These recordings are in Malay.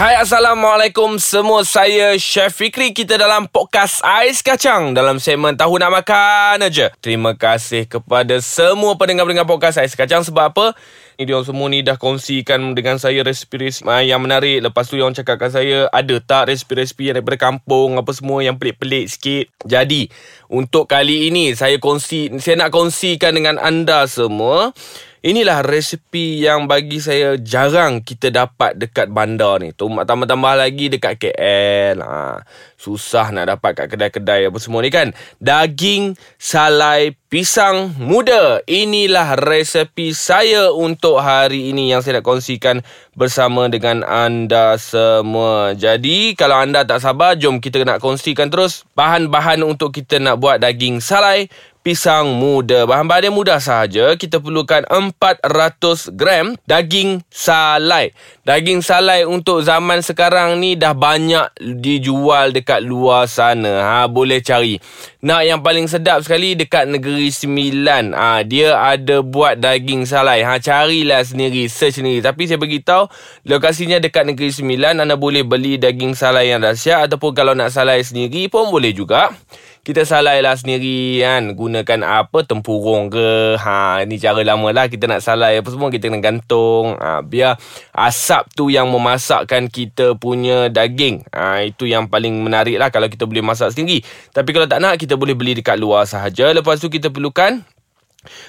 Hai Assalamualaikum. Semua Saya Chef Fikri Kita dalam podcast Ais Kacang Dalam segmen Tahu Nak Makan aja. Terima kasih kepada semua pendengar-pendengar podcast Ais Kacang. Sebab apa? Ni dia semua ni dah kongsikan dengan saya resipi-resipi yang menarik. Lepas tu yang cakapkan saya Ada tak resipi-resipi yang daripada kampung Apa semua yang pelik-pelik sikit? Jadi Untuk kali ini Saya kongsi Saya nak kongsikan dengan anda semua Inilah resipi yang bagi saya jarang kita dapat dekat bandar ni. Tambah-tambah lagi dekat KL. Ha, susah nak dapat kat kedai-kedai apa semua ni kan. Daging salai pisang muda. Inilah resepi saya untuk hari ini yang saya nak kongsikan bersama dengan anda semua. Jadi kalau anda tak sabar, jom kita nak kongsikan terus bahan-bahan untuk kita nak buat daging salai pisang muda. Bahan-bahan yang mudah sahaja. Kita perlukan 400 gram daging salai. Daging salai untuk zaman sekarang ni dah banyak dijual dekat luar sana. Ha, boleh cari. Nak yang paling sedap sekali dekat Negeri Sembilan. Ha, dia ada buat daging salai. Ha, carilah sendiri, search sendiri. Tapi saya beritahu lokasinya dekat Negeri Sembilan. Anda boleh beli daging salai yang dahsyat. Ataupun kalau nak salai sendiri pun boleh juga kita salai lah sendiri kan. Gunakan apa? Tempurung ke? Ha ni cara lama lah kita nak salai apa semua kita kena gantung. Ha, biar asap tu yang memasakkan kita punya daging. Ha, itu yang paling menarik lah kalau kita boleh masak sendiri. Tapi kalau tak nak kita boleh beli dekat luar sahaja. Lepas tu kita perlukan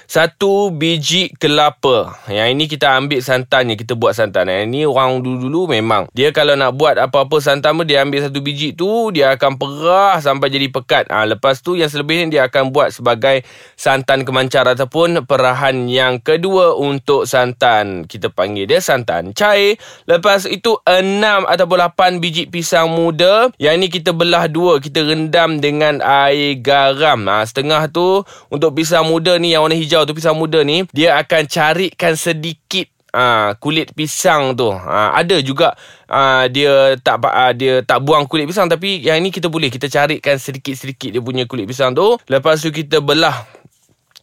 satu biji kelapa. Yang ini kita ambil santannya, kita buat santan. Yang ini orang dulu-dulu memang. Dia kalau nak buat apa-apa santan pun, dia ambil satu biji tu, dia akan perah sampai jadi pekat. Ha, lepas tu yang selebihnya dia akan buat sebagai santan kemancar ataupun perahan yang kedua untuk santan. Kita panggil dia santan cair. Lepas itu enam ataupun lapan biji pisang muda. Yang ini kita belah dua, kita rendam dengan air garam. Ha, setengah tu untuk pisang muda ni yang yang warna hijau tu pisang muda ni dia akan carikan sedikit uh, kulit pisang tu. Uh, ada juga uh, dia tak uh, dia tak buang kulit pisang tapi yang ini kita boleh. Kita carikan sedikit-sedikit dia punya kulit pisang tu. Lepas tu kita belah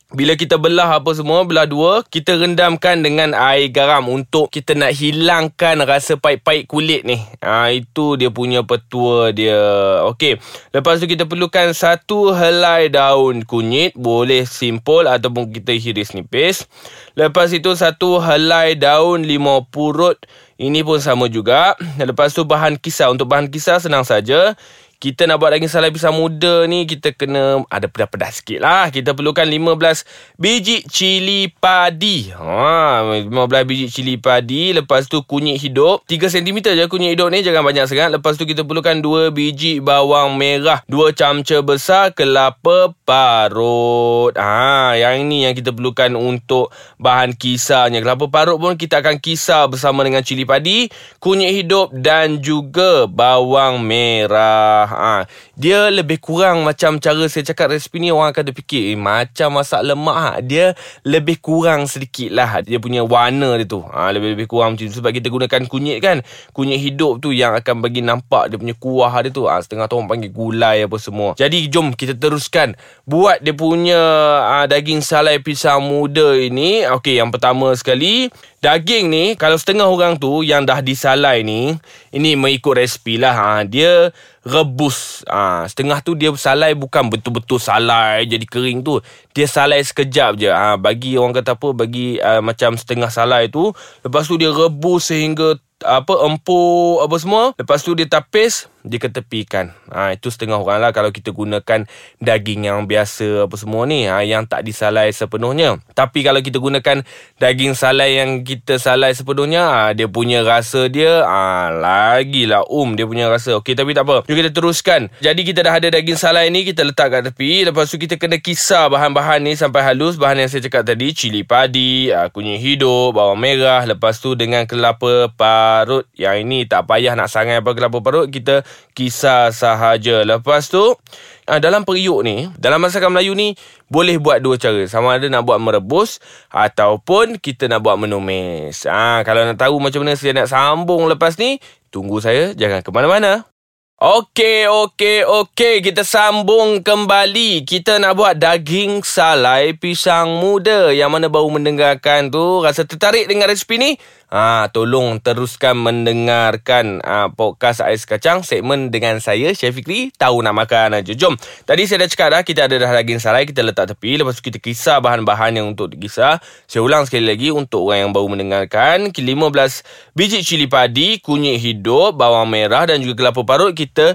bila kita belah apa semua, belah dua, kita rendamkan dengan air garam untuk kita nak hilangkan rasa pahit-pahit kulit ni. Ha, itu dia punya petua dia. Okey. Lepas tu kita perlukan satu helai daun kunyit. Boleh simple ataupun kita hiris nipis. Lepas itu satu helai daun limau purut. Ini pun sama juga. Lepas tu bahan kisar. Untuk bahan kisar senang saja kita nak buat daging salai pisang muda ni kita kena ada pedas-pedas sikit lah. Kita perlukan 15 biji cili padi. Ha, 15 biji cili padi. Lepas tu kunyit hidup. 3 cm je kunyit hidup ni. Jangan banyak sangat. Lepas tu kita perlukan 2 biji bawang merah. 2 camca besar kelapa parut. Ha, yang ni yang kita perlukan untuk bahan kisarnya. Kelapa parut pun kita akan kisar bersama dengan cili padi. Kunyit hidup dan juga bawang merah ha, Dia lebih kurang macam cara saya cakap resipi ni Orang akan terfikir eh, Macam masak lemak ha. Dia lebih kurang sedikit lah Dia punya warna dia tu ha, Lebih-lebih kurang macam tu. Sebab kita gunakan kunyit kan Kunyit hidup tu yang akan bagi nampak Dia punya kuah dia tu ha, Setengah tu orang panggil gulai apa semua. Jadi jom kita teruskan. Buat dia punya ha, daging salai pisang muda ini Okey yang pertama sekali Daging ni Kalau setengah orang tu Yang dah disalai ni Ini mengikut resipi lah ha. Dia rebus ha. Setengah tu dia salai Bukan betul-betul salai Jadi kering tu Dia salai sekejap je ha. Bagi orang kata apa Bagi uh, macam setengah salai tu Lepas tu dia rebus sehingga Apa empuk Apa semua Lepas tu dia tapis diketepikan. Ha, itu setengah orang lah kalau kita gunakan daging yang biasa apa semua ni. Ha, yang tak disalai sepenuhnya. Tapi kalau kita gunakan daging salai yang kita salai sepenuhnya. Ha, dia punya rasa dia ha, lagilah um dia punya rasa. Okey tapi tak apa. Jom kita teruskan. Jadi kita dah ada daging salai ni. Kita letak kat tepi. Lepas tu kita kena kisar bahan-bahan ni sampai halus. Bahan yang saya cakap tadi. Cili padi. Ha, kunyit hidup. Bawang merah. Lepas tu dengan kelapa parut. Yang ini tak payah nak sangai apa kelapa parut. Kita kisar sahaja. Lepas tu, ah, dalam periuk ni, dalam masakan Melayu ni, boleh buat dua cara. Sama ada nak buat merebus ataupun kita nak buat menumis. Ha, kalau nak tahu macam mana saya nak sambung lepas ni, tunggu saya. Jangan ke mana-mana. Okey, okey, okey. Kita sambung kembali. Kita nak buat daging salai pisang muda. Yang mana baru mendengarkan tu rasa tertarik dengan resipi ni? Ha, tolong teruskan mendengarkan ha, podcast Ais Kacang segmen dengan saya Chef Fikri tahu nak makan aja. Jom. Tadi saya dah cakap dah kita ada dah daging salai kita letak tepi lepas tu kita kisar bahan-bahan yang untuk dikisar. Saya ulang sekali lagi untuk orang yang baru mendengarkan 15 biji cili padi, kunyit hidup, bawang merah dan juga kelapa parut kita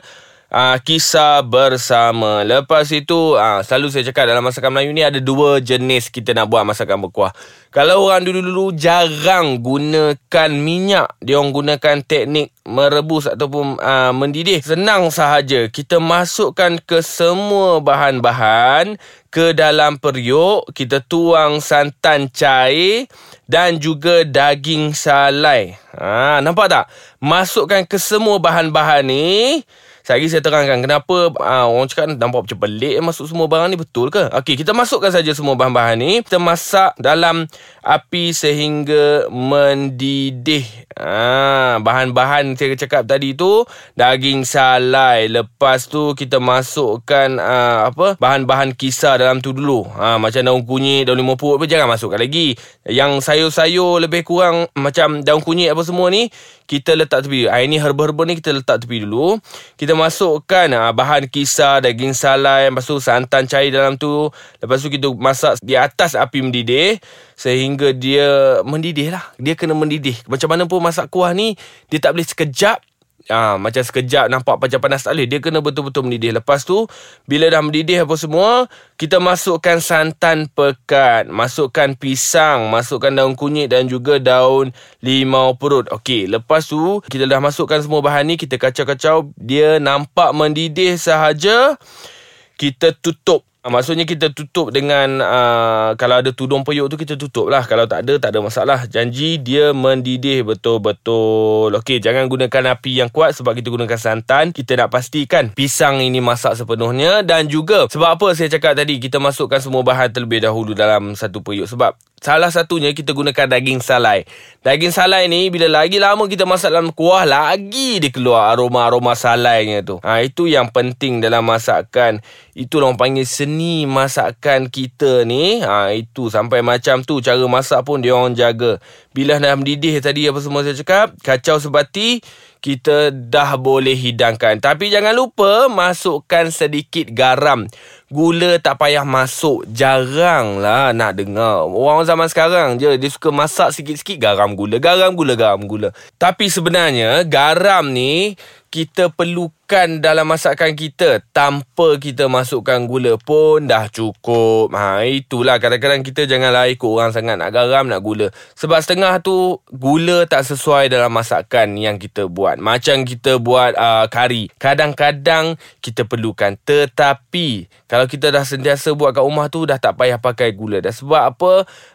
uh, kisar bersama. Lepas itu, uh, selalu saya cakap dalam masakan Melayu ni ada dua jenis kita nak buat masakan berkuah. Kalau orang dulu-dulu jarang gunakan minyak, dia orang gunakan teknik merebus ataupun uh, mendidih. Senang sahaja. Kita masukkan ke semua bahan-bahan ke dalam periuk. Kita tuang santan cair dan juga daging salai. Ha, nampak tak? Masukkan ke semua bahan-bahan ni. Sekali saya terangkan kenapa uh, orang cakap nampak macam pelik masuk semua barang ni betul ke? Okey, kita masukkan saja semua bahan-bahan ni. Kita masak dalam api sehingga mendidih. Ah, bahan-bahan saya cakap tadi tu daging salai. Lepas tu kita masukkan uh, apa? Bahan-bahan kisar dalam tu dulu. Ha, macam daun kunyit, daun limau purut pun jangan masukkan lagi. Yang sayur-sayur lebih kurang macam daun kunyit apa semua ni kita letak tepi. Ha, ini herba-herba ni kita letak tepi dulu. Kita masukkan uh, bahan kisar, daging salai, lepas tu santan cair dalam tu. Lepas tu kita masak di atas api mendidih sehingga dia mendidih lah. Dia kena mendidih. Macam mana pun masak kuah ni, dia tak boleh sekejap Ha, macam sekejap nampak macam panas tak boleh. Dia kena betul-betul mendidih. Lepas tu, bila dah mendidih apa semua, kita masukkan santan pekat, masukkan pisang, masukkan daun kunyit dan juga daun limau perut. Okey, lepas tu, kita dah masukkan semua bahan ni, kita kacau-kacau. Dia nampak mendidih sahaja. Kita tutup maksudnya kita tutup dengan uh, Kalau ada tudung periuk tu kita tutup lah Kalau tak ada tak ada masalah. Janji dia mendidih. Betul-betul. Okey jangan gunakan api yang kuat Sebab kita gunakan santan. Kita nak pastikan pisang ini masak sepenuhnya. Dan juga sebab apa saya cakap tadi Kita masukkan semua bahan terlebih dahulu dalam satu periuk Sebab Salah satunya kita gunakan daging salai. Daging salai ni bila lagi lama kita masak dalam kuah lagi dia keluar aroma-aroma salainya tu. Ha itu yang penting dalam masakan. Itu orang panggil seni masakan kita ni. Ha itu sampai macam tu cara masak pun dia orang jaga. Bila dah mendidih tadi apa semua saya cakap, kacau sebati kita dah boleh hidangkan. Tapi jangan lupa masukkan sedikit garam. Gula tak payah masuk. Jarang lah nak dengar. Orang zaman sekarang je dia suka masak sikit-sikit garam gula. Garam gula, garam gula. Tapi sebenarnya garam ni kita perlukan dalam masakan kita tanpa kita masukkan gula pun dah cukup. Ha itulah kadang-kadang kita janganlah ikut orang sangat nak garam nak gula. Sebab setengah tu gula tak sesuai dalam masakan yang kita buat. Macam kita buat uh, kari. Kadang-kadang kita perlukan tetapi kalau kita dah sentiasa buat kat rumah tu dah tak payah pakai gula dah. Sebab apa?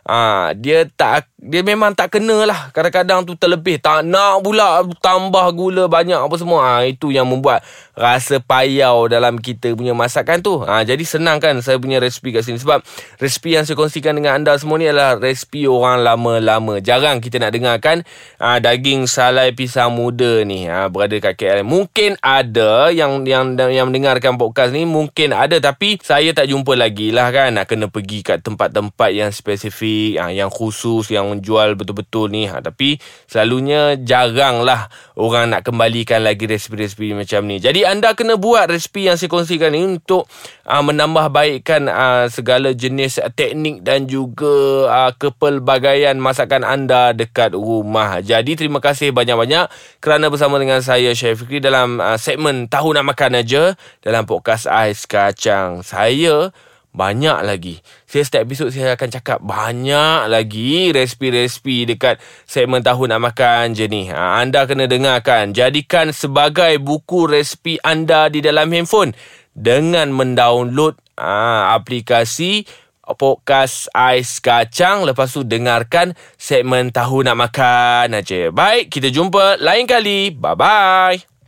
Ha, dia tak dia memang tak kena lah. Kadang-kadang tu terlebih. Tak nak pula tambah gula banyak apa semua. Ha, itu yang membuat rasa payau dalam kita punya masakan tu. Ha, jadi senang kan saya punya resipi kat sini. Sebab resipi yang saya kongsikan dengan anda semua ni adalah resipi orang lama-lama. Jarang kita nak dengarkan ha, daging salai pisang muda ni ha, berada kat KL. Mungkin ada yang yang yang mendengarkan podcast ni. Mungkin ada tapi saya tak jumpa lagi lah kan. Nak kena pergi kat tempat-tempat yang spesifik. Ha, yang khusus yang menjual betul-betul ni. Ha, tapi selalunya jarang lah orang nak kembalikan lagi resipi-resipi macam ni. Jadi anda kena buat resipi yang saya kongsikan ni untuk uh, menambah baikkan uh, segala jenis teknik dan juga uh, kepelbagaian masakan anda dekat rumah. Jadi terima kasih banyak-banyak kerana bersama dengan saya Chef Fikri dalam uh, segmen Tahu Nak Makan Aja dalam podcast Ais Kacang. Saya banyak lagi. Saya setiap episod saya akan cakap banyak lagi resipi-resipi dekat segmen Tahu Nak Makan je ni. Ha, anda kena dengarkan. Jadikan sebagai buku resipi anda di dalam handphone dengan mendownload ha, aplikasi podcast Ais Kacang. Lepas tu dengarkan segmen Tahu Nak Makan aja. Baik, kita jumpa lain kali. Bye-bye.